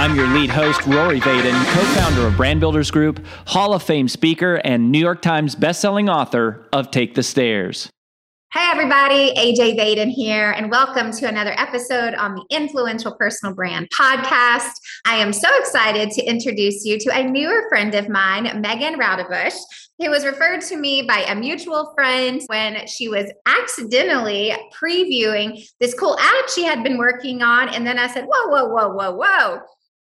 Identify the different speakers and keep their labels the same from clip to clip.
Speaker 1: I'm your lead host, Rory Vaden, co founder of Brand Builders Group, Hall of Fame speaker, and New York Times bestselling author of Take the Stairs.
Speaker 2: Hey, everybody, AJ Vaden here, and welcome to another episode on the Influential Personal Brand Podcast. I am so excited to introduce you to a newer friend of mine, Megan Roudebush, who was referred to me by a mutual friend when she was accidentally previewing this cool ad she had been working on. And then I said, Whoa, whoa, whoa, whoa, whoa.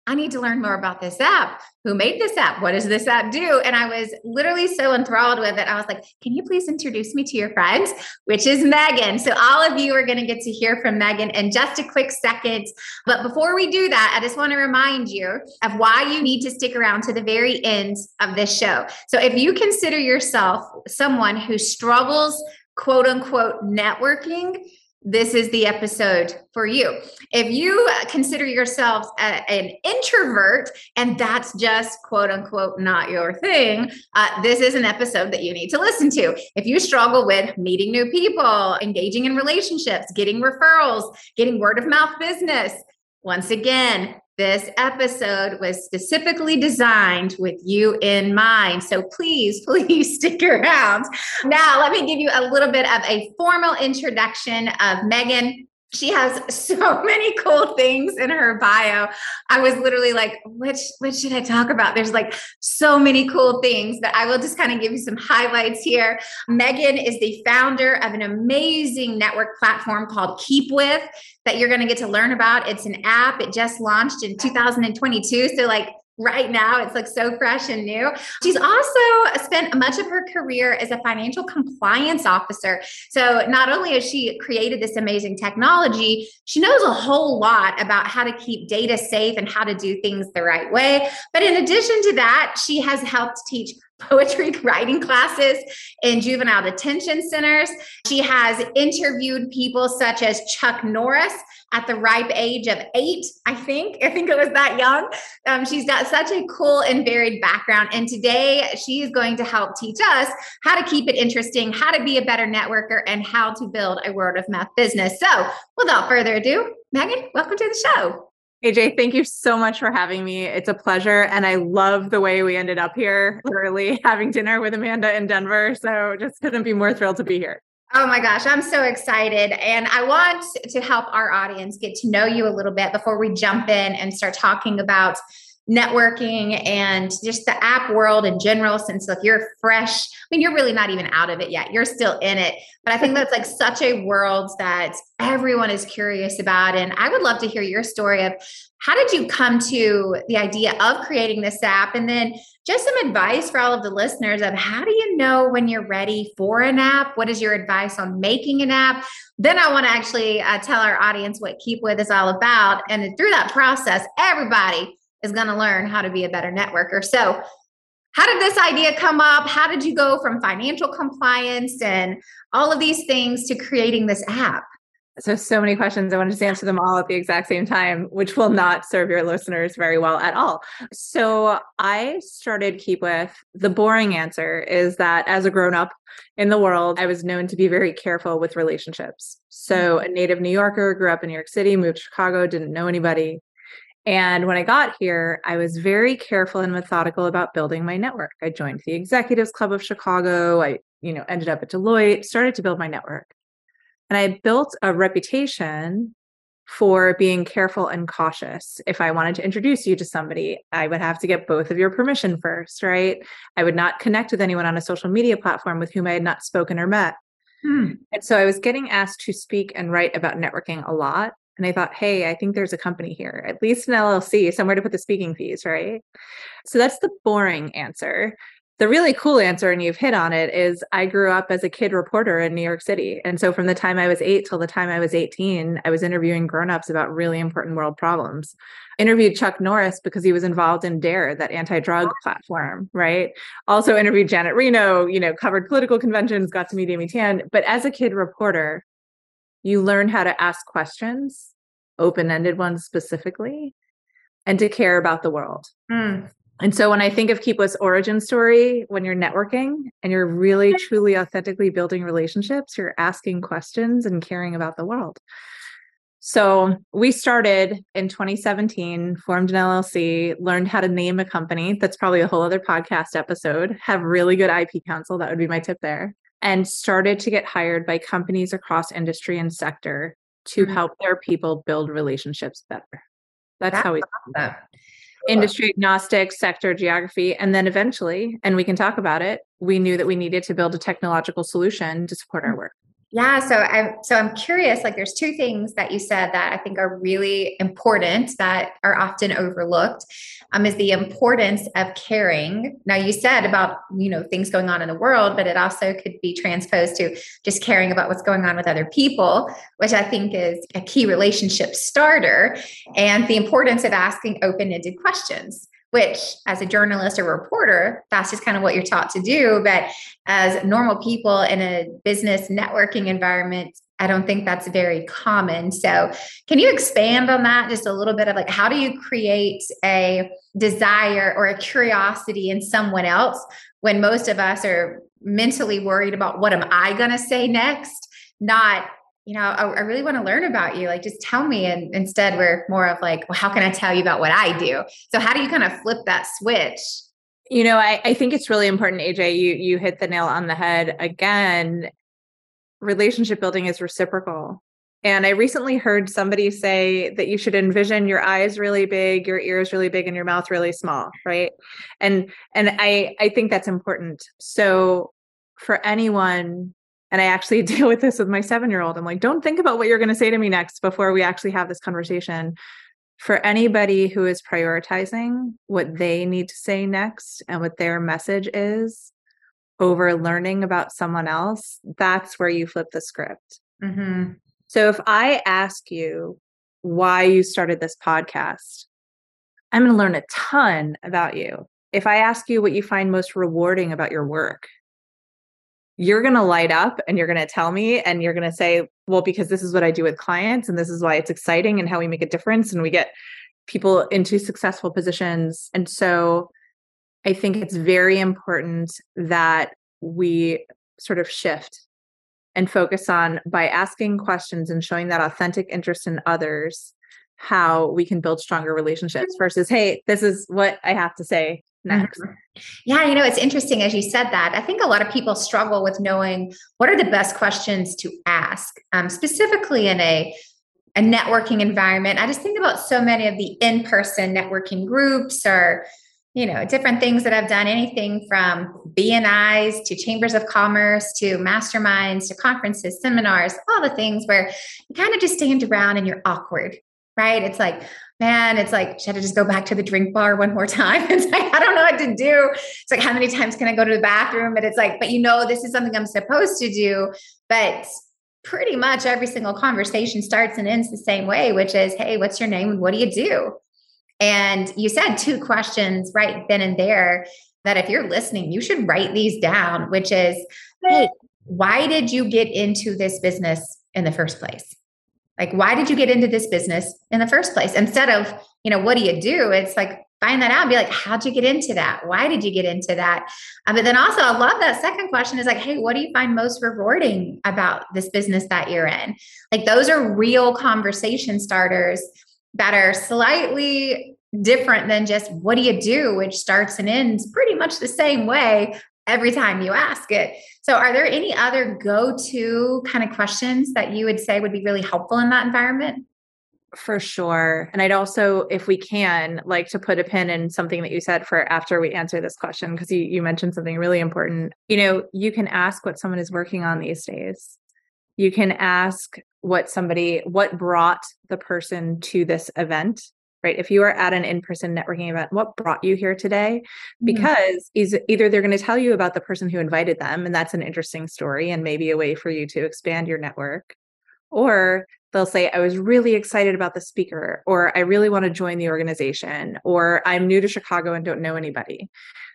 Speaker 2: I need to learn more about this app. Who made this app? What does this app do? And I was literally so enthralled with it. I was like, can you please introduce me to your friends? Which is Megan. So, all of you are going to get to hear from Megan in just a quick second. But before we do that, I just want to remind you of why you need to stick around to the very end of this show. So, if you consider yourself someone who struggles, quote unquote, networking, this is the episode for you. If you consider yourself a, an introvert and that's just quote unquote not your thing, uh, this is an episode that you need to listen to. If you struggle with meeting new people, engaging in relationships, getting referrals, getting word of mouth business, once again, this episode was specifically designed with you in mind. So please, please stick around. Now, let me give you a little bit of a formal introduction of Megan she has so many cool things in her bio. I was literally like, which what should I talk about? There's like so many cool things, but I will just kind of give you some highlights here. Megan is the founder of an amazing network platform called Keepwith that you're going to get to learn about. It's an app. It just launched in 2022. So like right now. It's like so fresh and new. She's also spent much of her career as a financial compliance officer. So not only has she created this amazing technology, she knows a whole lot about how to keep data safe and how to do things the right way. But in addition to that, she has helped teach poetry writing classes in juvenile detention centers. She has interviewed people such as Chuck Norris at the ripe age of eight, I think. I think it was that young. Um, she's got such a cool and varied background. And today she is going to help teach us how to keep it interesting, how to be a better networker, and how to build a word of mouth business. So without further ado, Megan, welcome to the show.
Speaker 3: AJ, thank you so much for having me. It's a pleasure. And I love the way we ended up here early having dinner with Amanda in Denver. So just couldn't be more thrilled to be here.
Speaker 2: Oh my gosh, I'm so excited. And I want to help our audience get to know you a little bit before we jump in and start talking about networking and just the app world in general since like you're fresh. I mean you're really not even out of it yet. You're still in it. But i think that's like such a world that everyone is curious about. And i would love to hear your story of how did you come to the idea of creating this app? And then just some advice for all of the listeners of how do you know when you're ready for an app? What is your advice on making an app? Then i want to actually uh, tell our audience what Keepwith is all about. And through that process everybody is going to learn how to be a better networker. So, how did this idea come up? How did you go from financial compliance and all of these things to creating this app?
Speaker 3: So, so many questions. I want to just answer them all at the exact same time, which will not serve your listeners very well at all. So, I started Keepwith. The boring answer is that as a grown up in the world, I was known to be very careful with relationships. So, mm-hmm. a native New Yorker, grew up in New York City, moved to Chicago, didn't know anybody, and when I got here, I was very careful and methodical about building my network. I joined the Executives Club of Chicago. I, you know, ended up at Deloitte, started to build my network. And I built a reputation for being careful and cautious. If I wanted to introduce you to somebody, I would have to get both of your permission first, right? I would not connect with anyone on a social media platform with whom I had not spoken or met. Hmm. And so I was getting asked to speak and write about networking a lot. And I thought, hey, I think there's a company here, at least an LLC, somewhere to put the speaking fees, right? So that's the boring answer. the really cool answer, and you've hit on it, is I grew up as a kid reporter in New York City. And so from the time I was eight till the time I was 18, I was interviewing grown-ups about really important world problems. Interviewed Chuck Norris because he was involved in DARE, that anti-drug platform, right? Also interviewed Janet Reno, you know, covered political conventions, got to meet Amy Tan. But as a kid reporter, you learn how to ask questions, open-ended ones specifically, and to care about the world. Mm. And so when I think of Keepwith's origin story, when you're networking and you're really truly authentically building relationships, you're asking questions and caring about the world. So we started in 2017, formed an LLC, learned how to name a company. That's probably a whole other podcast episode. Have really good IP counsel. That would be my tip there. And started to get hired by companies across industry and sector to mm-hmm. help their people build relationships better. That's, That's how we awesome that. industry agnostic, sector geography. And then eventually, and we can talk about it, we knew that we needed to build a technological solution to support our work.
Speaker 2: Yeah, so I'm so I'm curious. Like, there's two things that you said that I think are really important that are often overlooked. Um, is the importance of caring. Now, you said about you know things going on in the world, but it also could be transposed to just caring about what's going on with other people, which I think is a key relationship starter, and the importance of asking open-ended questions which as a journalist or reporter, that's just kind of what you're taught to do. But as normal people in a business networking environment, I don't think that's very common. So, can you expand on that just a little bit of like how do you create a desire or a curiosity in someone else when most of us are mentally worried about what am I going to say next, not you know, I, I really want to learn about you. Like, just tell me. And instead, we're more of like, well, how can I tell you about what I do? So, how do you kind of flip that switch?
Speaker 3: You know, I, I think it's really important, AJ. You you hit the nail on the head again. Relationship building is reciprocal. And I recently heard somebody say that you should envision your eyes really big, your ears really big, and your mouth really small, right? And and I I think that's important. So for anyone and I actually deal with this with my seven year old. I'm like, don't think about what you're going to say to me next before we actually have this conversation. For anybody who is prioritizing what they need to say next and what their message is over learning about someone else, that's where you flip the script. Mm-hmm. So if I ask you why you started this podcast, I'm going to learn a ton about you. If I ask you what you find most rewarding about your work, you're going to light up and you're going to tell me and you're going to say well because this is what i do with clients and this is why it's exciting and how we make a difference and we get people into successful positions. And so i think it's very important that we sort of shift and focus on by asking questions and showing that authentic interest in others how we can build stronger relationships mm-hmm. versus hey this is what i have to say next. Mm-hmm.
Speaker 2: Yeah, you know, it's interesting as you said that. I think a lot of people struggle with knowing what are the best questions to ask, um, specifically in a a networking environment. I just think about so many of the in-person networking groups or you know different things that I've done anything from BNIs to chambers of commerce to masterminds to conferences seminars all the things where you kind of just stand around and you're awkward right it's like man, it's like, should I just go back to the drink bar one more time? It's like, I don't know what to do. It's like, how many times can I go to the bathroom? But it's like, but you know, this is something I'm supposed to do. But pretty much every single conversation starts and ends the same way, which is, hey, what's your name and what do you do? And you said two questions right then and there that if you're listening, you should write these down, which is, hey, why did you get into this business in the first place? Like, why did you get into this business in the first place? Instead of, you know, what do you do? It's like, find that out and be like, how'd you get into that? Why did you get into that? Um, but then also, I love that second question is like, hey, what do you find most rewarding about this business that you're in? Like, those are real conversation starters that are slightly different than just what do you do, which starts and ends pretty much the same way every time you ask it. So, are there any other go to kind of questions that you would say would be really helpful in that environment?
Speaker 3: For sure. And I'd also, if we can, like to put a pin in something that you said for after we answer this question, because you, you mentioned something really important. You know, you can ask what someone is working on these days. You can ask what somebody, what brought the person to this event right? If you are at an in person networking event, what brought you here today? Mm-hmm. Because mm-hmm. either they're going to tell you about the person who invited them, and that's an interesting story and maybe a way for you to expand your network. Or they'll say, I was really excited about the speaker, or I really want to join the organization, or I'm new to Chicago and don't know anybody.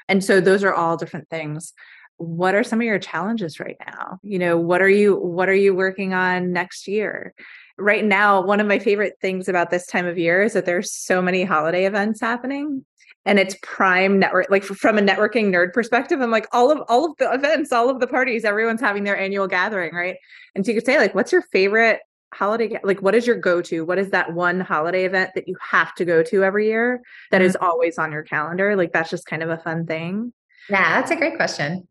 Speaker 3: And so those are all different things. What are some of your challenges right now? You know, what are you what are you working on next year? Right now, one of my favorite things about this time of year is that there's so many holiday events happening and it's prime network like from a networking nerd perspective i'm like all of all of the events all of the parties everyone's having their annual gathering right? And so you could say like what's your favorite holiday like what is your go-to? What is that one holiday event that you have to go to every year that mm-hmm. is always on your calendar? Like that's just kind of a fun thing.
Speaker 2: Yeah that's a great question.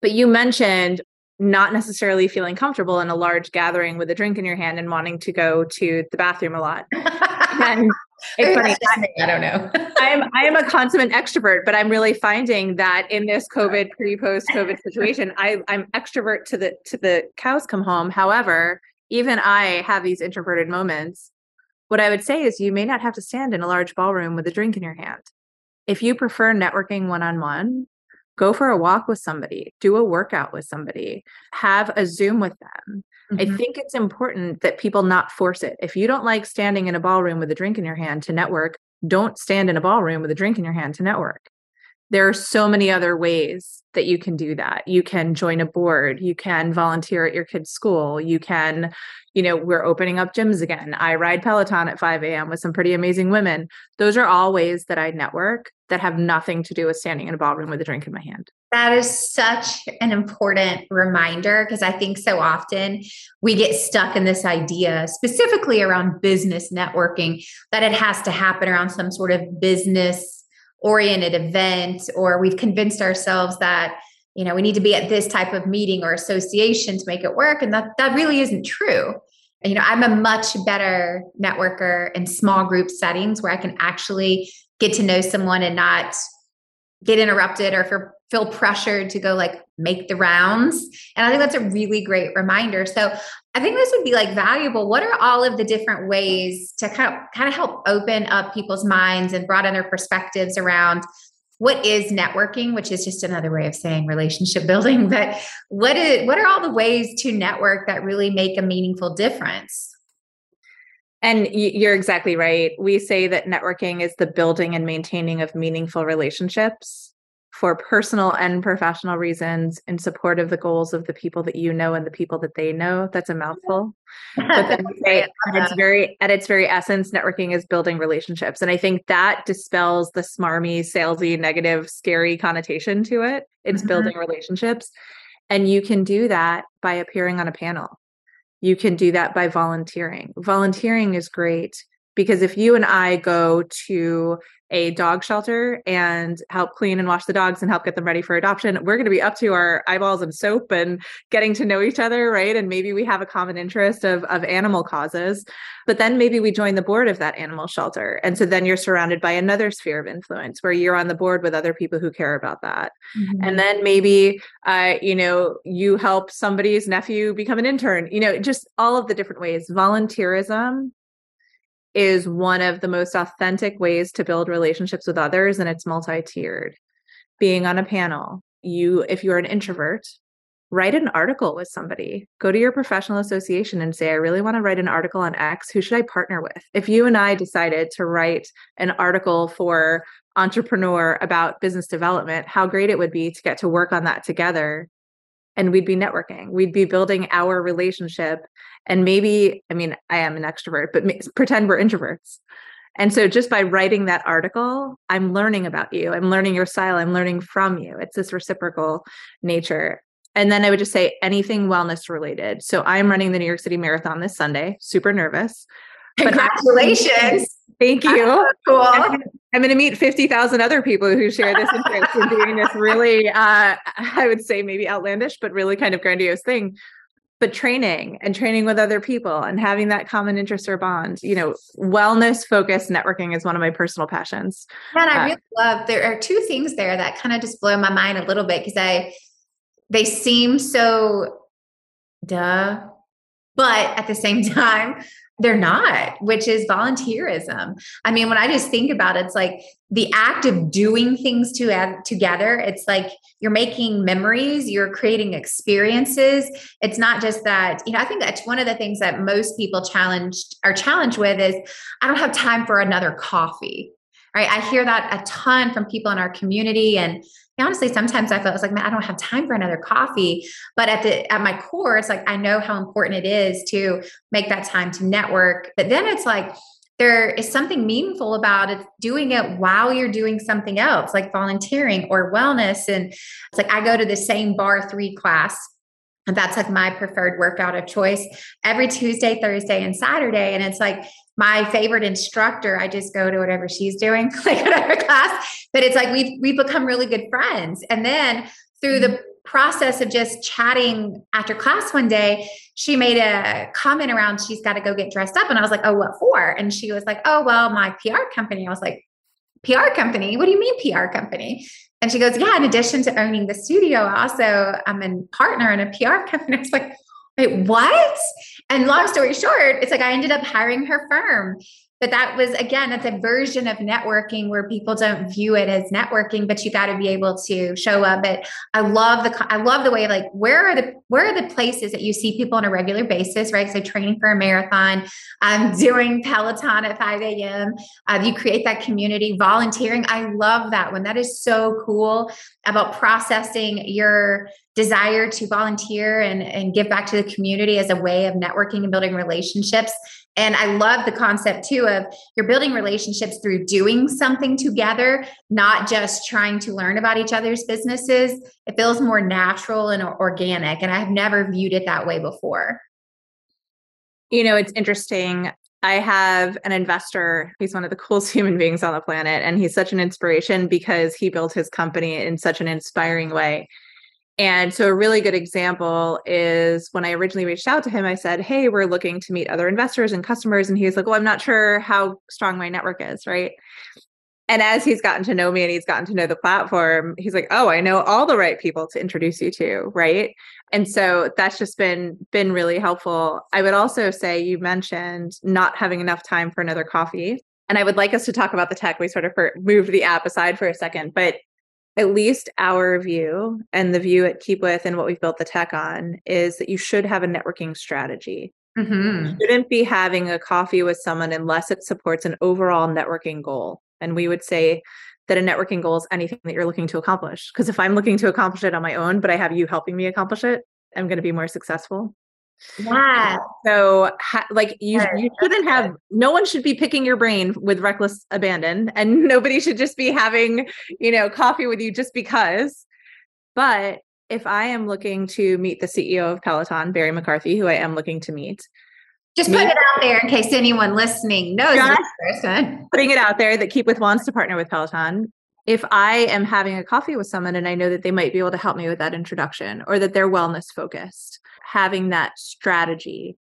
Speaker 3: But you mentioned not necessarily feeling comfortable in a large gathering with a drink in your hand and wanting to go to the bathroom a lot and
Speaker 2: it's funny. I, I don't know.
Speaker 3: I'm I am a consummate extrovert, but I'm really finding that in this COVID pre post COVID situation, I I'm extrovert to the to the cows come home. However, even I have these introverted moments. What I would say is you may not have to stand in a large ballroom with a drink in your hand. If you prefer networking one on one, go for a walk with somebody, do a workout with somebody, have a Zoom with them. Mm-hmm. I think it's important that people not force it. If you don't like standing in a ballroom with a drink in your hand to network, don't stand in a ballroom with a drink in your hand to network there are so many other ways that you can do that. You can join a board, you can volunteer at your kid's school, you can, you know, we're opening up gyms again. I ride Peloton at 5 a.m. with some pretty amazing women. Those are all ways that I network that have nothing to do with standing in a ballroom with a drink in my hand.
Speaker 2: That is such an important reminder because I think so often we get stuck in this idea, specifically around business networking, that it has to happen around some sort of business oriented event or we've convinced ourselves that you know we need to be at this type of meeting or association to make it work and that that really isn't true you know i'm a much better networker in small group settings where i can actually get to know someone and not get interrupted or feel, pressured to go like make the rounds. And I think that's a really great reminder. So I think this would be like valuable. What are all of the different ways to kind of kind of help open up people's minds and broaden their perspectives around what is networking, which is just another way of saying relationship building, but what is what are all the ways to network that really make a meaningful difference?
Speaker 3: And you're exactly right. We say that networking is the building and maintaining of meaningful relationships for personal and professional reasons in support of the goals of the people that you know and the people that they know. That's a mouthful. But then say at its very at its very essence, networking is building relationships. And I think that dispels the smarmy, salesy, negative, scary connotation to it. It's mm-hmm. building relationships. And you can do that by appearing on a panel you can do that by volunteering. Volunteering is great because if you and I go to a dog shelter and help clean and wash the dogs and help get them ready for adoption, we're going to be up to our eyeballs in soap and getting to know each other, right? And maybe we have a common interest of of animal causes, but then maybe we join the board of that animal shelter, and so then you're surrounded by another sphere of influence where you're on the board with other people who care about that, mm-hmm. and then maybe uh, you know you help somebody's nephew become an intern, you know, just all of the different ways. Volunteerism is one of the most authentic ways to build relationships with others and it's multi-tiered. Being on a panel you if you're an introvert write an article with somebody. Go to your professional association and say i really want to write an article on x. Who should i partner with? If you and i decided to write an article for entrepreneur about business development how great it would be to get to work on that together and we'd be networking. We'd be building our relationship and maybe i mean i am an extrovert but pretend we're introverts. And so just by writing that article i'm learning about you. I'm learning your style. I'm learning from you. It's this reciprocal nature. And then i would just say anything wellness related. So i'm running the new york city marathon this sunday. Super nervous.
Speaker 2: Congratulations.
Speaker 3: Thank you. So cool. I'm, I'm going to meet 50,000 other people who share this interest in doing this really, uh, I would say maybe outlandish, but really kind of grandiose thing. But training and training with other people and having that common interest or bond, you know, wellness focused networking is one of my personal passions.
Speaker 2: And I uh, really love, there are two things there that kind of just blow my mind a little bit because I, they seem so duh, but at the same time, they're not, which is volunteerism. I mean, when I just think about it, it's like the act of doing things to, uh, together, it's like you're making memories, you're creating experiences. It's not just that, you know, I think that's one of the things that most people challenged are challenged with is I don't have time for another coffee. Right. I hear that a ton from people in our community. And honestly, sometimes I felt it's like, man, I don't have time for another coffee. But at the at my core, it's like I know how important it is to make that time to network. But then it's like there is something meaningful about it doing it while you're doing something else, like volunteering or wellness. And it's like I go to the same barre3 class and that's like my preferred workout of choice every Tuesday, Thursday, and Saturday. And it's like my favorite instructor. I just go to whatever she's doing, like whatever class. But it's like we've we've become really good friends. And then through the mm-hmm. process of just chatting after class one day, she made a comment around she's got to go get dressed up. And I was like, oh, what for? And she was like, oh, well, my PR company. I was like, PR company? What do you mean PR company? And she goes, Yeah, in addition to owning the studio, also I'm a partner in a PR company. I was like, Wait, what? And long story short, it's like I ended up hiring her firm. But that was again it's a version of networking where people don't view it as networking but you got to be able to show up but i love the i love the way like where are the where are the places that you see people on a regular basis right? So training for a marathon um, doing peloton at 5 a.m uh, you create that community volunteering. I love that one. That is so cool about processing your desire to volunteer and, and give back to the community as a way of networking and building relationships and I love the concept too of you're building relationships through doing something together, not just trying to learn about each other's businesses. It feels more natural and organic. And I've never viewed it that way before.
Speaker 3: You know, it's interesting. I have an investor. He's one of the coolest human beings on the planet. And he's such an inspiration because he built his company in such an inspiring way. And so, a really good example is when I originally reached out to him, I said, Hey, we're looking to meet other investors and customers. And he was like, Well, I'm not sure how strong my network is. Right. And as he's gotten to know me and he's gotten to know the platform, he's like, "Oh, I know all the right people to introduce you to, right?" And so that's just been been really helpful. I would also say you mentioned not having enough time for another coffee, and I would like us to talk about the tech. We sort of moved the app aside for a second, but at least our view and the view at Keepwith and what we've built the tech on is that you should have a networking strategy. Mm-hmm. You shouldn't be having a coffee with someone unless it supports an overall networking goal. And we would say that a networking goal is anything that you're looking to accomplish. Because if I'm looking to accomplish it on my own, but I have you helping me accomplish it, I'm going to be more successful.
Speaker 2: Yeah.
Speaker 3: Uh, so, ha- like, you, you shouldn't have, no one should be picking your brain with reckless abandon, and nobody should just be having, you know, coffee with you just because. But if I am looking to meet the CEO of Peloton, Barry McCarthy, who I am looking to meet,
Speaker 2: just put it out there in case anyone listening knows this person.
Speaker 3: Putting it out there that Keepwith wants to partner with Peloton. If I am having a coffee with someone and I know that they might be able to help me with that introduction or that they're wellness focused, having that strategy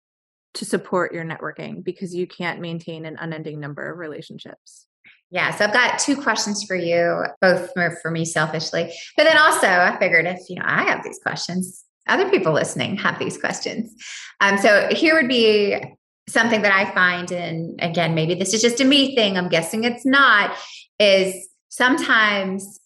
Speaker 3: to support your networking because you can't maintain an unending number of relationships.
Speaker 2: Yeah, so I've got two questions for you, both for me selfishly, but then also I figured if you know I have these questions, other people listening have these questions. Um, so here would be something that I find, and again, maybe this is just a me thing. I'm guessing it's not. Is sometimes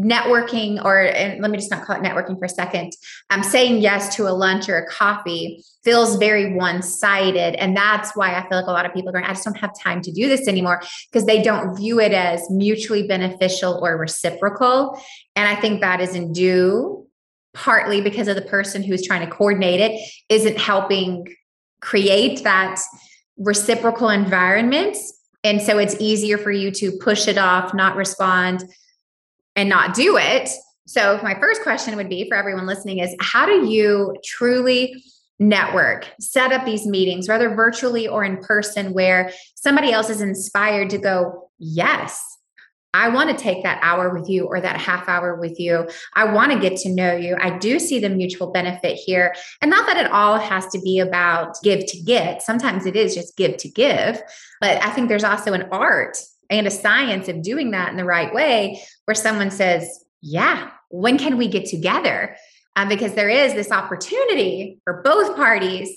Speaker 2: networking or and let me just not call it networking for a second i'm saying yes to a lunch or a coffee feels very one-sided. And that's why i feel like a lot of people are going i just don't have time to do this anymore because they don't view it as mutually beneficial or reciprocal. And i think that isn't due partly because of the person who's trying to coordinate it isn't helping create that reciprocal environment. And so it's easier for you to push it off not respond and not do it. So, my first question would be for everyone listening is how do you truly network, set up these meetings, whether virtually or in person, where somebody else is inspired to go, Yes, I want to take that hour with you or that half hour with you. I want to get to know you. I do see the mutual benefit here. And not that it all has to be about give to get. Sometimes it is just give to give. But I think there's also an art and a science of doing that in the right way where someone says, Yeah, when can we get together? Um, because there is this opportunity for both parties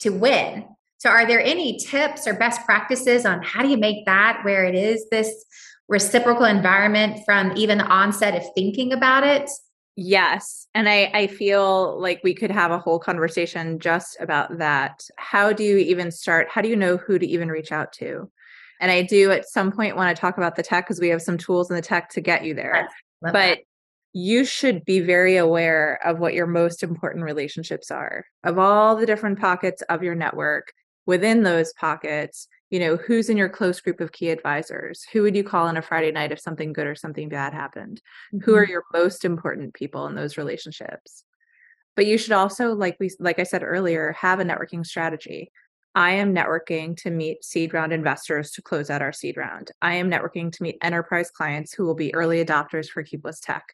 Speaker 2: to win. So, are there any tips or best practices on how do you make that where it is this reciprocal environment from even the onset of thinking about it?
Speaker 3: Yes. And I, I feel like we could have a whole conversation just about that. How do you even start? How do you know who to even reach out to? And I do at some point want to talk about the tech because we have some tools in the tech to get you there. But that. you should be very aware of what your most important relationships are, of all the different pockets of your network. Within those pockets, you know, who's in your close group of key advisors? Who would you call on a Friday night if something good or something bad happened? Mm-hmm. Who are mm-hmm. your most important people in those relationships? But you should also, like we like I said earlier, have a networking strategy. I am networking to meet seed round investors to close out our seed round. I am networking to meet enterprise clients who will be early adopters for Keepwith's Tech.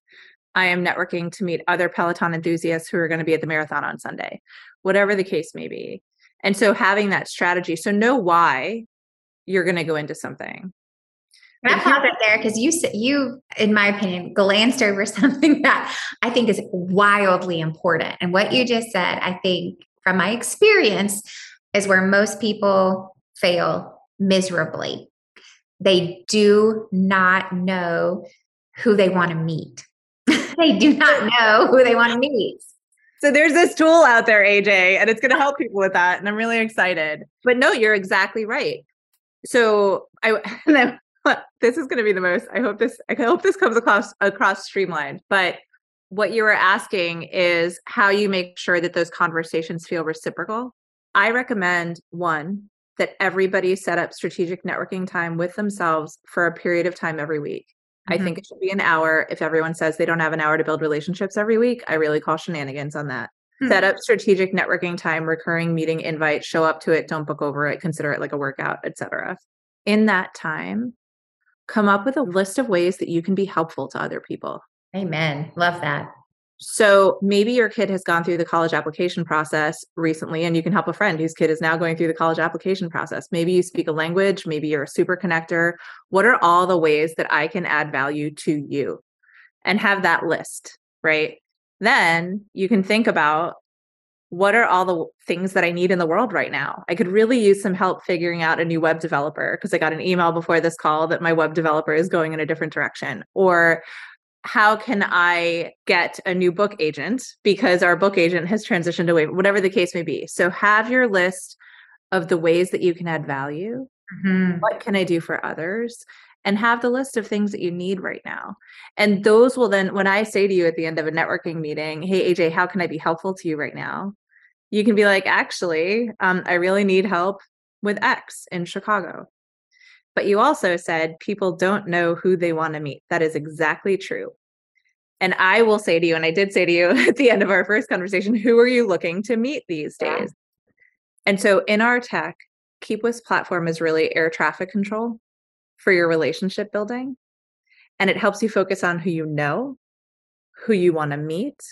Speaker 3: I am networking to meet other Peloton enthusiasts who are going to be at the marathon on Sunday, whatever the case may be. And so having that strategy, so know why you're going to go into something.
Speaker 2: Can I pause it there because you you, in my opinion, glanced over something that I think is wildly important. And what you just said, I think, from my experience, is where most people fail miserably. They do not know who they want to meet. they do not know who they want to meet.
Speaker 3: So there's this tool out there, AJ, and it's going to help people with that. And I'm really excited. But no, you're exactly right. So I, this is going to be the most, I hope this, I hope this comes across, across streamlined, but what you were asking is how you make sure that those conversations feel reciprocal I recommend one that everybody set up strategic networking time with themselves for a period of time every week. Mm-hmm. I think it should be an hour. If everyone says they don't have an hour to build relationships every week, I really call shenanigans on that. Mm-hmm. Set up strategic networking time, recurring meeting invite, show up to it, don't book over it, consider it like a workout, etc. In that time, come up with a list of ways that you can be helpful to other people.
Speaker 2: Amen. Love that.
Speaker 3: So maybe your kid has gone through the college application process recently and you can help a friend whose kid is now going through the college application process. Maybe you speak a language, maybe you're a super connector. What are all the ways that I can add value to you? And have that list, right? Then you can think about what are all the things that I need in the world right now? I could really use some help figuring out a new web developer because I got an email before this call that my web developer is going in a different direction. Or how can I get a new book agent because our book agent has transitioned away, whatever the case may be. So have your list of the ways that you can add value. Mm-hmm. What can I do for others? And have the list of things that you need right now. And those will then, when I say to you at the end of a networking meeting, Hey, AJ, how can I be helpful to you right now? You can be like, Actually, um, I really need help with X in Chicago. But you also said people don't know who they want to meet. That is exactly true. And I will say to you, and I did say to you at the end of our first conversation, who are you looking to meet these days? Yeah. And so in our tech, Keepwith's platform is really air traffic control for your relationship building. And it helps you focus on who you know, who you want to meet,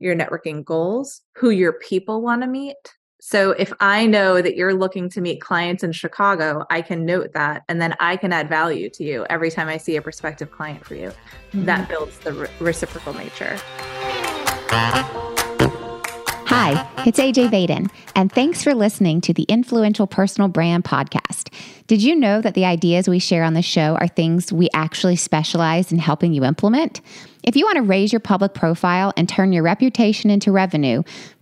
Speaker 3: your networking goals, who your people want to meet, so if I know that you're looking to meet clients in Chicago, I can note that and then I can add value to you every time I see a prospective client for you. Mm-hmm. That builds the re- reciprocal nature.
Speaker 2: Hi, it's AJ Vaden, and thanks for listening to the Influential Personal Brand Podcast. Did you know that the ideas we share on the show are things we actually specialize in helping you implement? If you want to raise your public profile and turn your reputation into revenue,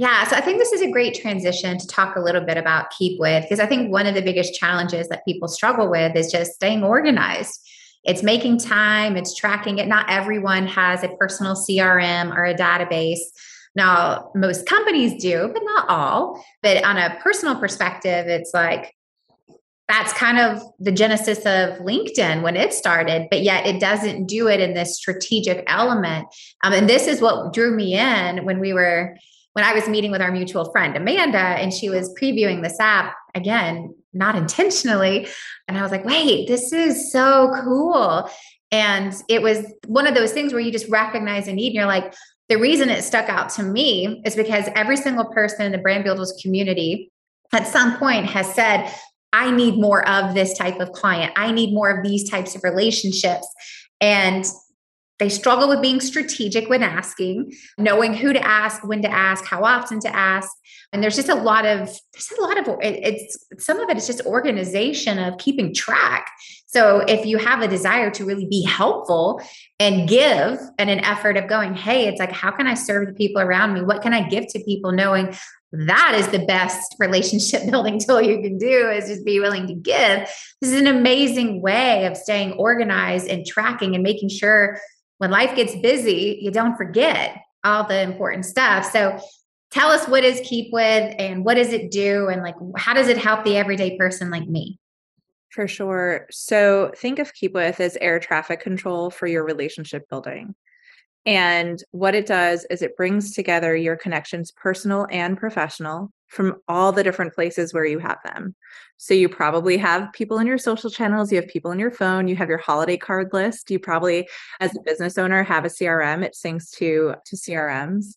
Speaker 2: Yeah, so I think this is a great transition to talk a little bit about Keepwith, because I think one of the biggest challenges that people struggle with is just staying organized. It's making time, it's tracking it. Not everyone has a personal CRM or a database. Now, most companies do, but not all. But on a personal perspective, it's like that's kind of the genesis of LinkedIn when it started, but yet it doesn't do it in this strategic element. Um, and this is what drew me in when we were when I was meeting with our mutual friend, Amanda, and she was previewing this app again, not intentionally. And I was like, wait, this is so cool. And it was one of those things where you just recognize a need and you're like, the reason it stuck out to me is because every single person in the brand builders community at some point has said, I need more of this type of client. I need more of these types of relationships. And they struggle with being strategic when asking, knowing who to ask, when to ask, how often to ask. And there's just a lot of there's a lot of it's some of it is just organization of keeping track. So if you have a desire to really be helpful and give and an effort of going, hey, it's like how can I serve the people around me? What can I give to people knowing that is the best relationship building tool you can do is just be willing to give. This is an amazing way of staying organized and tracking and making sure when life gets busy, you don't forget all the important stuff. So tell us what is Keepwith and what does it do and like how does it help the everyday person like me?
Speaker 3: For sure. So think of Keepwith as air traffic control for your relationship building. And what it does is it brings together your connections, personal and professional, from all the different places where you have them. So you probably have people in your social channels, you have people in your phone, you have your holiday card list. You probably, as a business owner, have a CRM. It syncs to to CRMs.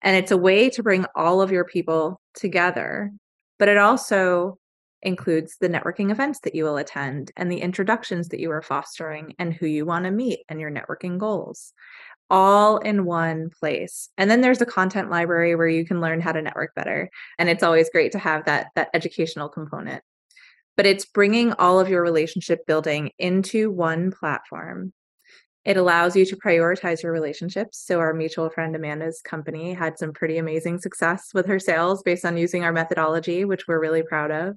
Speaker 3: And it's a way to bring all of your people together. But it also includes the networking events that you will attend and the introductions that you are fostering and who you want to meet and your networking goals all in one place. And then there's a content library where you can learn how to network better. And it's always great to have that that educational component. But it's bringing all of your relationship building into one platform. It allows you to prioritize your relationships. So, our mutual friend Amanda's company had some pretty amazing success with her sales based on using our methodology, which we're really proud of.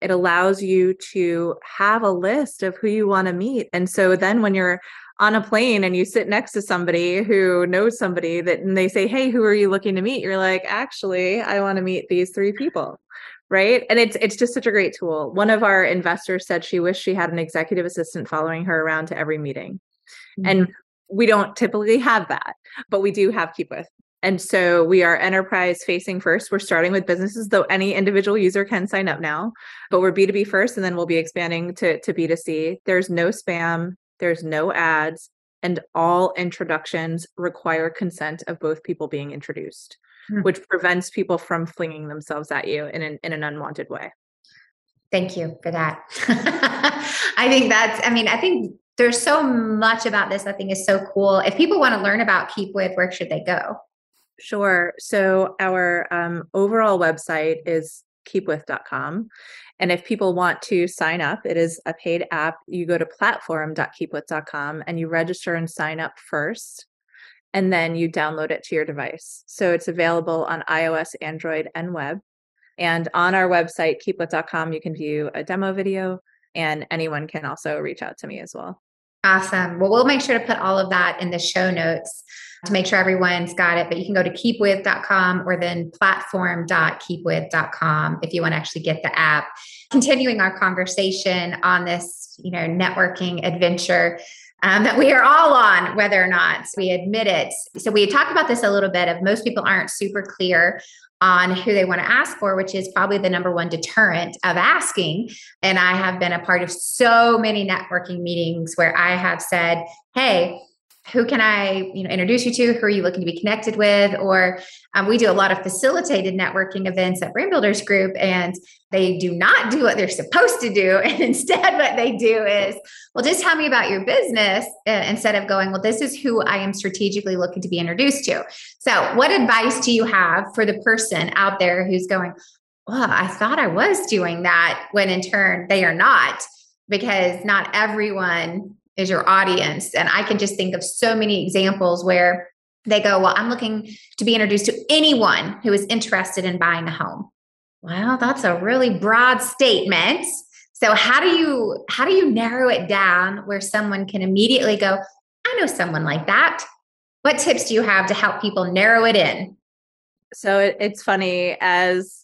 Speaker 3: It allows you to have a list of who you want to meet. And so then when you're on a plane and you sit next to somebody who knows somebody that and they say, Hey, who are you looking to meet? You're like, actually, I want to meet these three people. Right. And it's it's just such a great tool. One of our investors said she wished she had an executive assistant following her around to every meeting. Mm-hmm. And we don't typically have that, but we do have Keepwith. And so we are enterprise facing first. We're starting with businesses, though any individual user can sign up now, but we're B2B first, and then we'll be expanding to, to B2C. There's no spam, there's no ads, and all introductions require consent of both people being introduced, mm-hmm. which prevents people from flinging themselves at you in an, in an unwanted way.
Speaker 2: Thank you for that. I think that's, I mean, I think there's so much about this I think is so cool. If people want to learn about Keepwith, where should they go?
Speaker 3: Sure. So our um, overall website is keepwith.com. And if people want to sign up, it is a paid app. You go to platform.keepwith.com and you register and sign up first. And then you download it to your device. So it's available on iOS, Android, and web. And on our website, keepwith.com, you can view a demo video, and anyone can also reach out to me as well.
Speaker 2: Awesome. Well, we'll make sure to put all of that in the show notes to make sure everyone's got it. But you can go to keepwith.com or then platform.keepwith.com if you want to actually get the app. Continuing our conversation on this, you know, networking adventure. Um, that we are all on, whether or not we admit it. So, we talked about this a little bit of most people aren't super clear on who they want to ask for, which is probably the number one deterrent of asking. And I have been a part of so many networking meetings where I have said, Hey, who can I, you know, introduce you to? Who are you looking to be connected with? Or um, we do a lot of facilitated networking events at Brand Builders Group, and they do not do what they're supposed to do. And instead, what they do is, well, just tell me about your business uh, instead of going, well, this is who I am strategically looking to be introduced to. So, what advice do you have for the person out there who's going, well, I thought I was doing that, when in turn they are not? Because not everyone is your audience. And I can just think of so many examples where they go, Well, I'm looking to be introduced to anyone who is interested in buying a home. Well, that's a really broad statement. So how do you how do you narrow it down where someone can immediately go, I know someone like that. What tips do you have to help people narrow it in?
Speaker 3: So it's funny as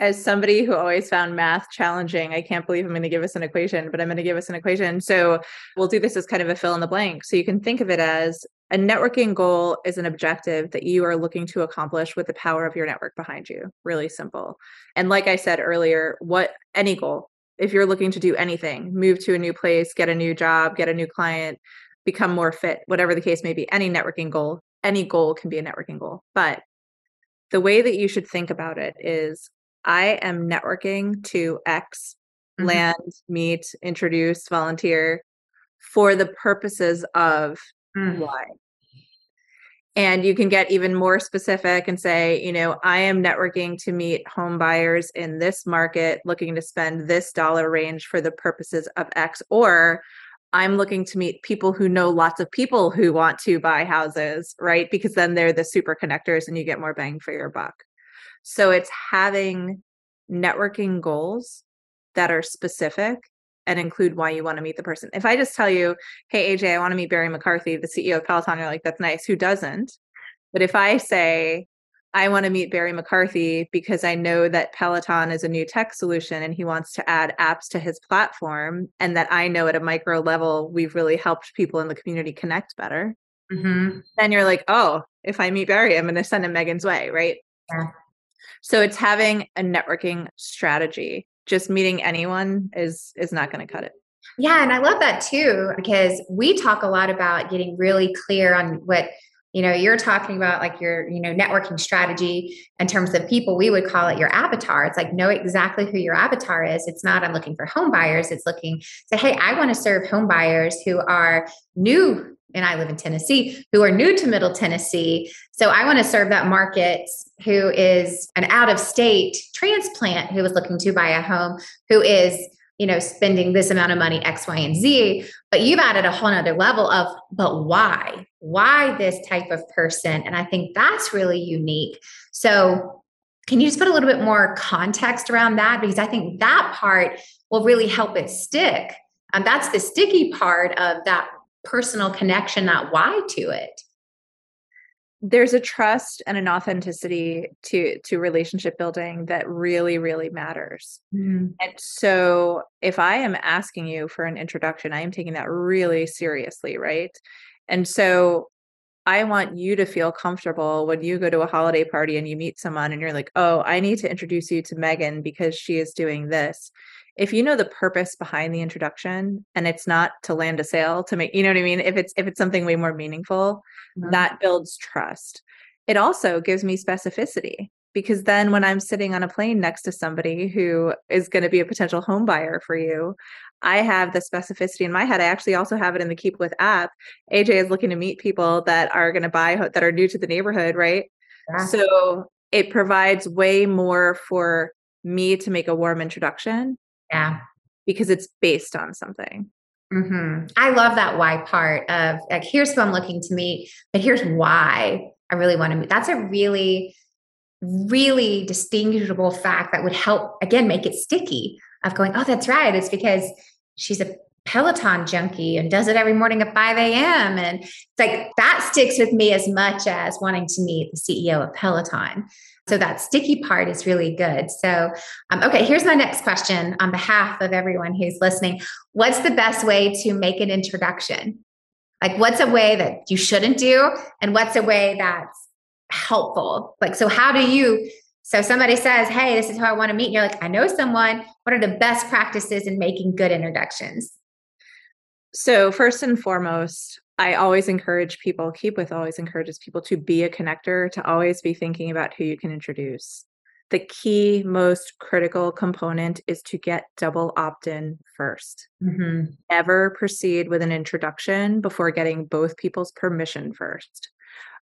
Speaker 3: as somebody who always found math challenging, I can't believe I'm going to give us an equation, but I'm going to give us an equation. So we'll do this as kind of a fill in the blank. So you can think of it as a networking goal is an objective that you are looking to accomplish with the power of your network behind you. Really simple. And like I said earlier, what any goal, if you're looking to do anything, move to a new place, get a new job, get a new client, become more fit, whatever the case may be, any networking goal, any goal can be a networking goal. But the way that you should think about it is I am networking to X, mm-hmm. land, meet, introduce, volunteer for the purposes of mm. Y. And you can get even more specific and say, you know, I am networking to meet home buyers in this market looking to spend this dollar range for the purposes of X. Or I'm looking to meet people who know lots of people who want to buy houses, right? Because then they're the super connectors and you get more bang for your buck. So it's having networking goals that are specific and include why you want to meet the person. If I just tell you, hey, AJ, I want to meet Barry McCarthy, the CEO of Peloton, you're like, that's nice. Who doesn't? But if I say, I want to meet Barry McCarthy because I know that Peloton is a new tech solution and he wants to add apps to his platform, and that I know at a micro level, we've really helped people in the community connect better. Mm-hmm. Then you're like, oh, if I meet Barry, I'm going to send him Megan's way, right? Yeah. So it's having a networking strategy. Just meeting anyone is is not going to cut it.
Speaker 2: Yeah, and I love that too because we talk a lot about getting really clear on what you know you're talking about like your you know networking strategy in terms of people we would call it your avatar it's like know exactly who your avatar is it's not i'm looking for home buyers it's looking say hey i want to serve home buyers who are new and I live in Tennessee, who are new to Middle Tennessee. So I want to serve that market who is an out of state transplant who is looking to buy a home, who is, you know, spending this amount of money, X, Y, and Z. But you've added a whole other level of, but why? Why this type of person? And I think that's really unique. So can you just put a little bit more context around that? Because I think that part will really help it stick. And that's the sticky part of that personal connection, that why to it.
Speaker 3: There's a trust and an authenticity to to relationship building that really really matters. Mm. And so if I am asking you for an introduction, I am taking that really seriously, right? And so I want you to feel comfortable when you go to a holiday party and you meet someone and you're like, "Oh, I need to introduce you to Megan because she is doing this." If you know the purpose behind the introduction and it's not to land a sale to make you know what i mean? If it's if it's something way more meaningful mm-hmm. that builds trust. It also gives me specificity because then when i'm sitting on a plane next to somebody who is going to be a potential home buyer for you i have the specificity in my head. I actually also have it in the Keepwith app. Aj is looking to meet people that are going to buy that are new to the neighborhood right? Yeah. so it provides way more for me to make a warm introduction
Speaker 2: yeah.
Speaker 3: Because it's based on something.
Speaker 2: Mm-hmm. I love that why part of like, here's who I'm looking to meet, but here's why I really want to meet. That's a really, really distinguishable fact that would help, again, make it sticky of going, oh, that's right. It's because she's a Peloton junkie and does it every morning at 5 a.m. And it's like that sticks with me as much as wanting to meet the CEO of Peloton. So that sticky part is really good. So, um, okay, here's my next question on behalf of everyone who's listening. What's the best way to make an introduction? Like, what's a way that you shouldn't do? And what's a way that's helpful? Like, so how do you? So somebody says, Hey, this is who I want to meet. And you're like, I know someone. What are the best practices in making good introductions?
Speaker 3: So, first and foremost, I always encourage people, Keepwith always encourages people to be a connector, to always be thinking about who you can introduce. The key, most critical component is to get double opt in 1st mm-hmm. Never proceed with an introduction before getting both people's permission first.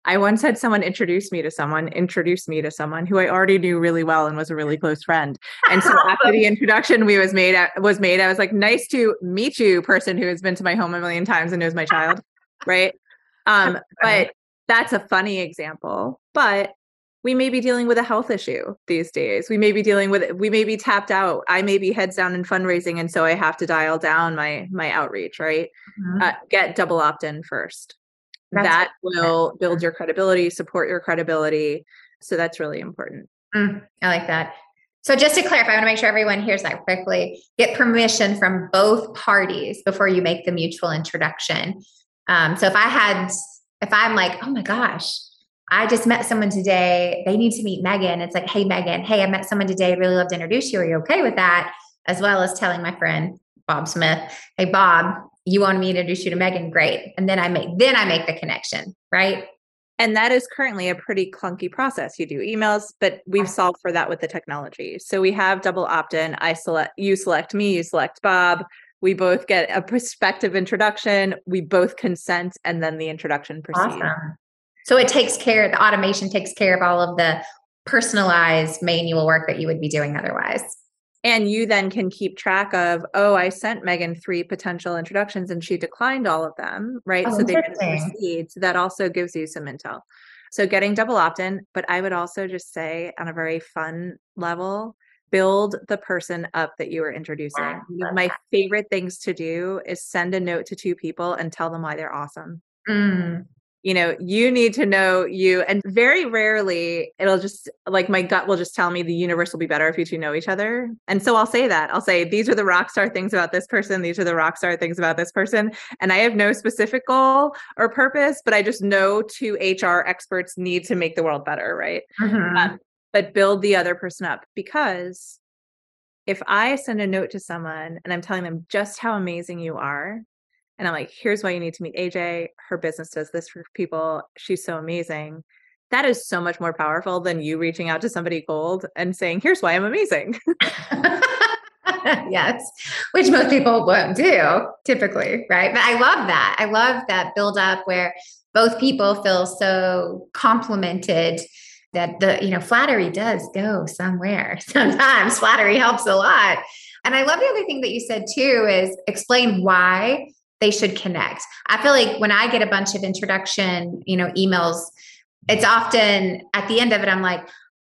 Speaker 3: I once had someone introduce me to someone, introduce me to someone who I already knew really well and was a really close friend. And so after the introduction we was made was made, I was like, nice to meet you, person who has been to my home a million times and knows my child right? Um, but that's a funny example. But we may be dealing with a health issue these days. We may be dealing with we may be tapped out. I may be heads down in fundraising, and so I have to dial down my my outreach. Right? Mm-hmm. Uh, get double opt in first. That's that will build your credibility, support your credibility. So that's really important.
Speaker 2: Mm, I like that. So just to clarify, I want to make sure everyone hears that quickly. Get permission from both parties before you make the mutual introduction. Um, so if I had, if I'm like, oh my gosh, I just met someone today. They need to meet Megan. It's like, hey, Megan, hey, I met someone today. I'd really love to introduce you. Are you okay with that? As well as telling my friend Bob Smith, hey, Bob, you want me to introduce you to Megan? Great. And then I make then I make the connection, right?
Speaker 3: And that is currently a pretty clunky process. You do emails, but we've solved for that with the technology. So we have double opt-in. I select you select me, you select Bob. We both get a prospective introduction. We both consent, and then the introduction proceeds. Awesome.
Speaker 2: So it takes care, the automation takes care of all of the personalized manual work that you would be doing otherwise.
Speaker 3: And you then can keep track of, oh, I sent Megan three potential introductions and she declined all of them, right? Oh, so they didn't proceed. So that also gives you some intel. So getting double opt in, but I would also just say on a very fun level, build the person up that you are introducing. One of my favorite things to do is send a note to two people and tell them why they're awesome. Mm you know, you need to know you. And very rarely it'll just like my gut will just tell me the universe will be better if you two know each other. And so I'll say that. I'll say, these are the rock star things about this person. These are the rock star things about this person. And I have no specific goal or purpose, but I just know two HR experts need to make the world better. Right. Mm-hmm. Um, but build the other person up because if I send a note to someone and I'm telling them just how amazing you are, and I'm like, here's why you need to meet AJ. Her business does this for people. She's so amazing. That is so much more powerful than you reaching out to somebody cold and saying, here's why I'm amazing.
Speaker 2: yes, which most people won't do typically, right? But I love that. I love that build up where both people feel so complimented that the, you know, flattery does go somewhere. Sometimes flattery helps a lot. And I love the other thing that you said too is explain why they should connect. I feel like when I get a bunch of introduction, you know, emails, it's often at the end of it, I'm like,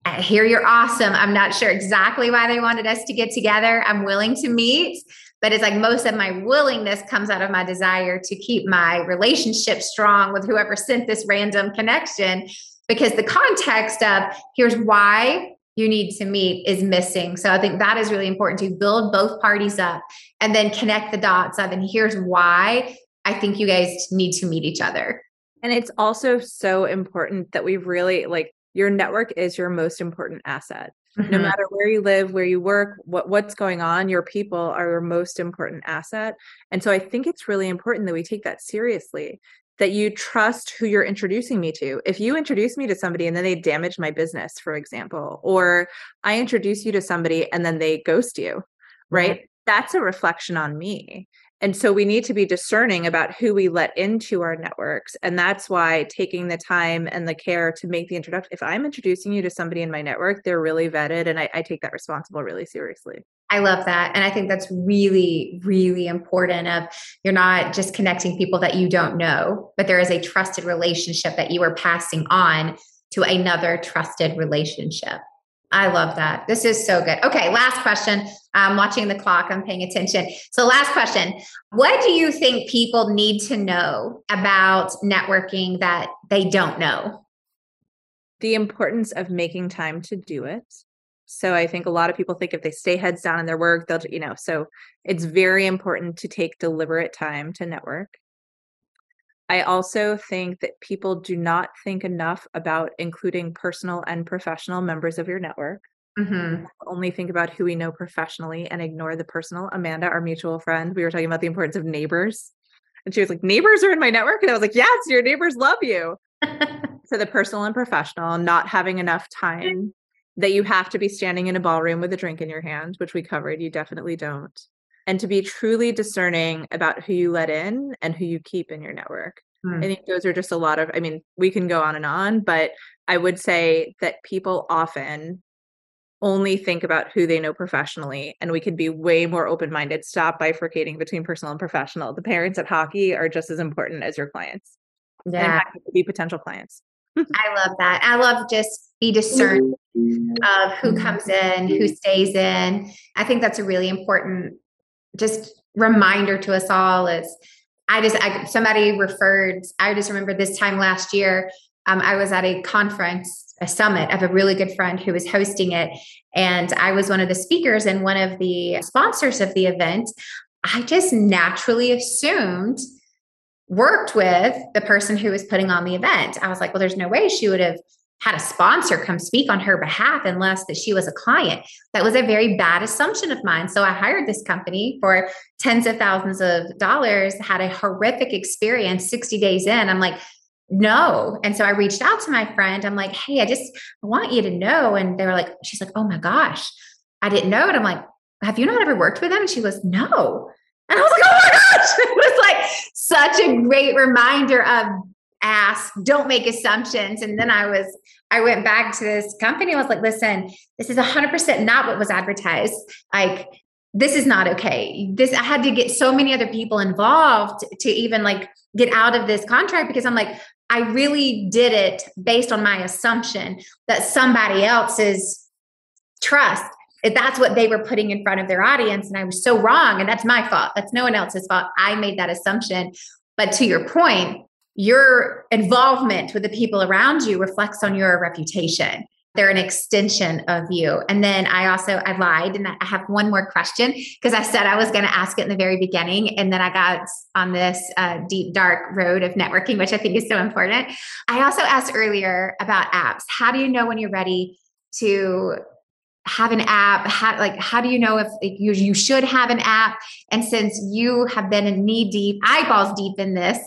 Speaker 2: I hear you're awesome. I'm not sure exactly why they wanted us to get together. I'm willing to meet, but it's like most of my willingness comes out of my desire to keep my relationship strong with whoever sent this random connection because the context of here's why you need to meet is missing. So I think that is really important to build both parties up and then connect the dots of, and here's why I think you guys need to meet each other.
Speaker 3: And it's also so important that we really like your network is your most important asset. Mm-hmm. No matter where you live, where you work, what what's going on, your people are your most important asset. And so I think it's really important that we take that seriously that you trust who you're introducing me to. If you introduce me to somebody and then they damage my business, for example, or I introduce you to somebody and then they ghost you, right? Mm-hmm. That's a reflection on me. And so we need to be discerning about who we let into our networks. And that's why taking the time and the care to make the introduction. If I'm introducing you to somebody in my network, they're really vetted and I, I take that responsible really seriously.
Speaker 2: I love that. And I think that's really, really important of you're not just connecting people that you don't know, but there is a trusted relationship that you are passing on to another trusted relationship. I love that. This is so good. Okay, last question. I'm watching the clock, I'm paying attention. So, last question What do you think people need to know about networking that they don't know?
Speaker 3: The importance of making time to do it. So, I think a lot of people think if they stay heads down in their work, they'll, you know, so it's very important to take deliberate time to network. I also think that people do not think enough about including personal and professional members of your network. Mm-hmm. Only think about who we know professionally and ignore the personal. Amanda, our mutual friend, we were talking about the importance of neighbors. And she was like, Neighbors are in my network. And I was like, Yes, your neighbors love you. so the personal and professional, not having enough time that you have to be standing in a ballroom with a drink in your hand, which we covered. You definitely don't and to be truly discerning about who you let in and who you keep in your network. Mm. I think those are just a lot of, I mean, we can go on and on, but I would say that people often only think about who they know professionally and we can be way more open-minded stop bifurcating between personal and professional the parents at hockey are just as important as your clients yeah be potential clients
Speaker 2: i love that i love just be discerning of who comes in who stays in i think that's a really important just reminder to us all is I just I, somebody referred. I just remember this time last year. Um, I was at a conference a summit of a really good friend who was hosting it. And I was one of the speakers and one of the sponsors of the event. I just naturally assumed worked with the person who was putting on the event. I was like, well, there's no way she would have had a sponsor come speak on her behalf unless that she was a client. That was a very bad assumption of mine. So I hired this company for tens of thousands of dollars, had a horrific experience 60 days in. I'm like, no. And so I reached out to my friend. I'm like, hey, I just want you to know. And they were like, she's like, oh my gosh, I didn't know And I'm like, have you not ever worked with them? And she was, no. And I was like, oh my gosh. It was like such a great reminder of ask, don't make assumptions. And then I was, I went back to this company. I was like, listen, this is 100% not what was advertised. Like, this is not okay. This, I had to get so many other people involved to even like get out of this contract because I'm like, I really did it based on my assumption that somebody else's trust if that's what they were putting in front of their audience and i was so wrong and that's my fault that's no one else's fault i made that assumption but to your point your involvement with the people around you reflects on your reputation. They're an extension of you. And then i also i lied and i have one more question because i said i was going to ask it in the very beginning and then i got on this uh, deep dark road of networking which i think is so important. I also asked earlier about apps. How do you know when you're ready to have an app? How, like how do you know if, you, you should have an app? And since you have been knee deep eyeballs deep in this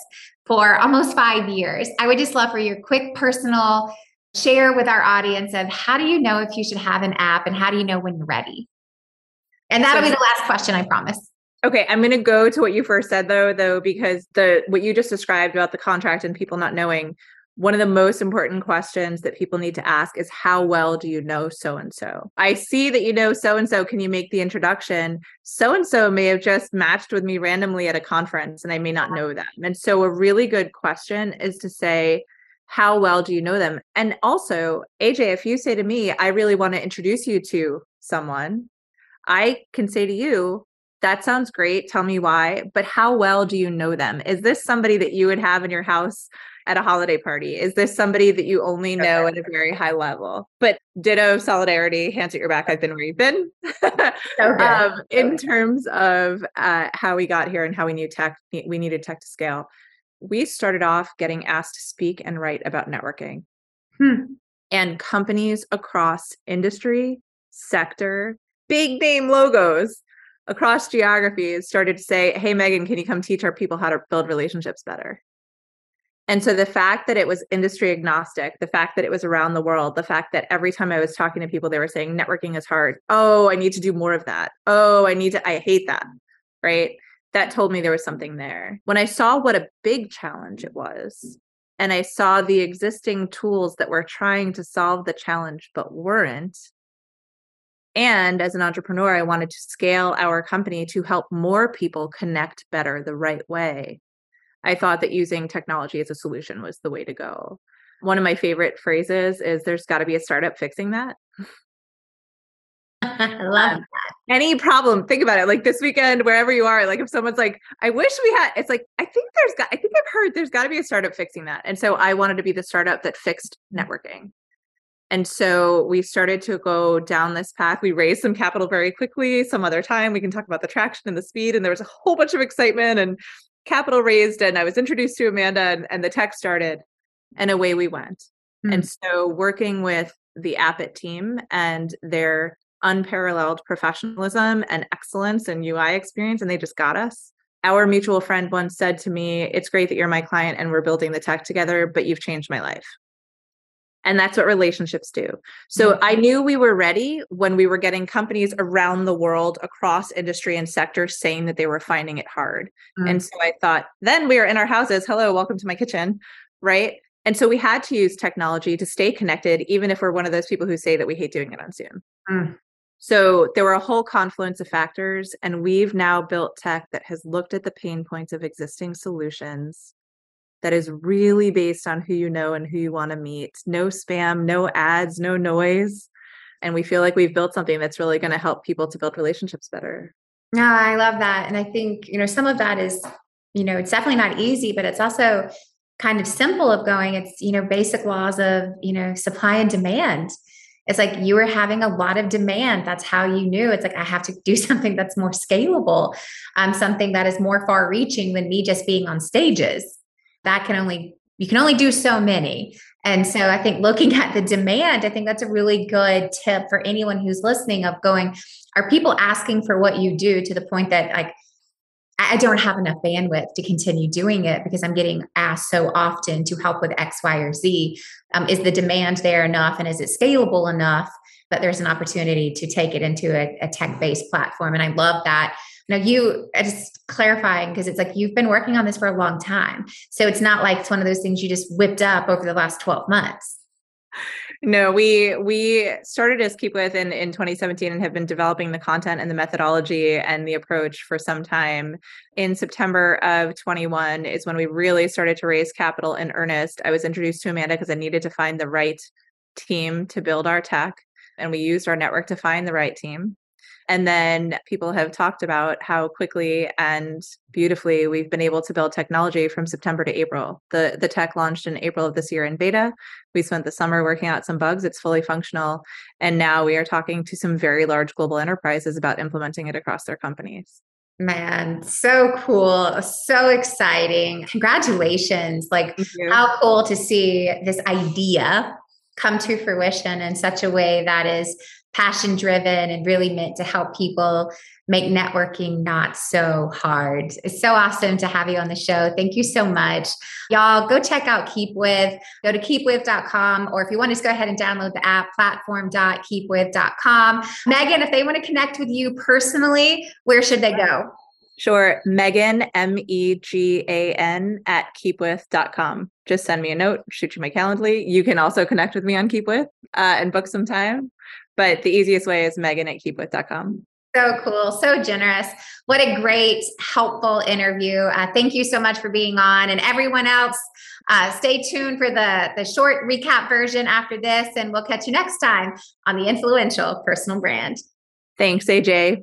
Speaker 2: for almost five years. I would just love for your quick personal share with our audience of how do you know if you should have an app and how do you know when you're ready? And that'll so, be the last question i promise.
Speaker 3: Okay i'm going to go to what you first said though though because the what you just described about the contract and people not knowing one of the most important questions that people need to ask is how well do you know so and so? I see that you know so and so. Can you make the introduction? So and so may have just matched with me randomly at a conference and I may not know them. And so, a really good question is to say, how well do you know them? And also, AJ, if you say to me, I really want to introduce you to someone, I can say to you, that sounds great. Tell me why. But how well do you know them? Is this somebody that you would have in your house at a holiday party? Is this somebody that you only know okay. at a very high level? But ditto solidarity, hands at your back. I've been where you've been. okay. um, in terms of uh, how we got here and how we need tech, we needed tech to scale. We started off getting asked to speak and write about networking. Hmm. And companies across industry, sector, big name logos across geographies started to say, Hey, Megan, can you come teach our people how to build relationships better? And so the fact that it was industry agnostic, the fact that it was around the world, the fact that every time I was talking to people, they were saying networking is hard. Oh, I need to do more of that. Oh, I need to, I hate that. Right. That told me there was something there. When I saw what a big challenge it was, and I saw the existing tools that were trying to solve the challenge but weren't. And as an entrepreneur, I wanted to scale our company to help more people connect better the right way I thought that using technology as a solution was the way to go. One of my favorite phrases is there's got to be a startup fixing that.
Speaker 2: I love um,
Speaker 3: that. Any problem, think about it. Like this weekend, wherever you are, like if someone's like, I wish we had, it's like, I think there's got, I think I've heard there's got to be a startup fixing that. And so I wanted to be the startup that fixed networking. And so we started to go down this path. We raised some capital very quickly. Some other time we can talk about the traction and the speed. And there was a whole bunch of excitement and capital raised and I was introduced to Amanda and, and the tech started and away we went. Mm-hmm. And so working with the Appit team and their unparalleled professionalism and excellence and UI experience, and they just got us. Our mutual friend once said to me, It's great that you're my client and we're building the tech together, but you've changed my life. And that's what relationships do. So mm-hmm. I knew we were ready when we were getting companies around the world across industry and sectors saying that they were finding it hard. Mm-hmm. And so I thought, then we are in our houses. Hello, welcome to my kitchen. Right. And so we had to use technology to stay connected, even if we're one of those people who say that we hate doing it on Zoom. Mm. So there were a whole confluence of factors, and we've now built tech that has looked at the pain points of existing solutions that is really based on who you know and who you want to meet. No spam, no ads, no noise. And we feel like we've built something that's really going to help people to build relationships better.
Speaker 2: No, I love that. And I think, you know, some of that is, you know, it's definitely not easy, but it's also kind of simple of going it's you know basic laws of you know supply and demand it's like you were having a lot of demand that's how you knew it's like i have to do something that's more scalable um, something that is more far reaching than me just being on stages that can only you can only do so many and so i think looking at the demand i think that's a really good tip for anyone who's listening of going are people asking for what you do to the point that like I don't have enough bandwidth to continue doing it because I'm getting asked so often to help with X, Y, or Z. Um, is the demand there enough and is it scalable enough that there's an opportunity to take it into a, a tech based platform? And I love that. Now, you uh, just clarifying because it's like you've been working on this for a long time. So it's not like it's one of those things you just whipped up over the last 12 months
Speaker 3: no, we we started as Keepwith in, in 2017 and have been developing the content and the methodology and the approach for some time. In September of 21 is when we really started to raise capital in earnest. I was introduced to Amanda because I needed to find the right team to build our tech. And we used our network to find the right team. And then people have talked about how quickly and beautifully we've been able to build technology from September to April. The the tech launched in April of this year in beta. We spent the summer working out some bugs. It's fully functional. And now we are talking to some very large global enterprises about implementing it across their companies.
Speaker 2: Man, so cool. So exciting. Congratulations. Like, how cool to see this idea come to fruition in such a way that is passion driven and really meant to help people make networking not so hard. It's so awesome to have you on the show. Thank you so much. Y'all go check out Keepwith. Go to keepwith.com or if you want to just go ahead and download the app platform.keepwith.com. Megan, if they want to connect with you personally, where should they go?
Speaker 3: Sure. Megan, M E G A N at keepwith.com. Just send me a note, shoot you my Calendly. You can also connect with me on Keepwith uh, and book some time. But the easiest way is megan at keepwith.com.
Speaker 2: So cool. So generous. What a great, helpful interview. Uh, thank you so much for being on. And everyone else, uh, stay tuned for the, the short recap version after this. And we'll catch you next time on the influential personal brand.
Speaker 3: Thanks, AJ.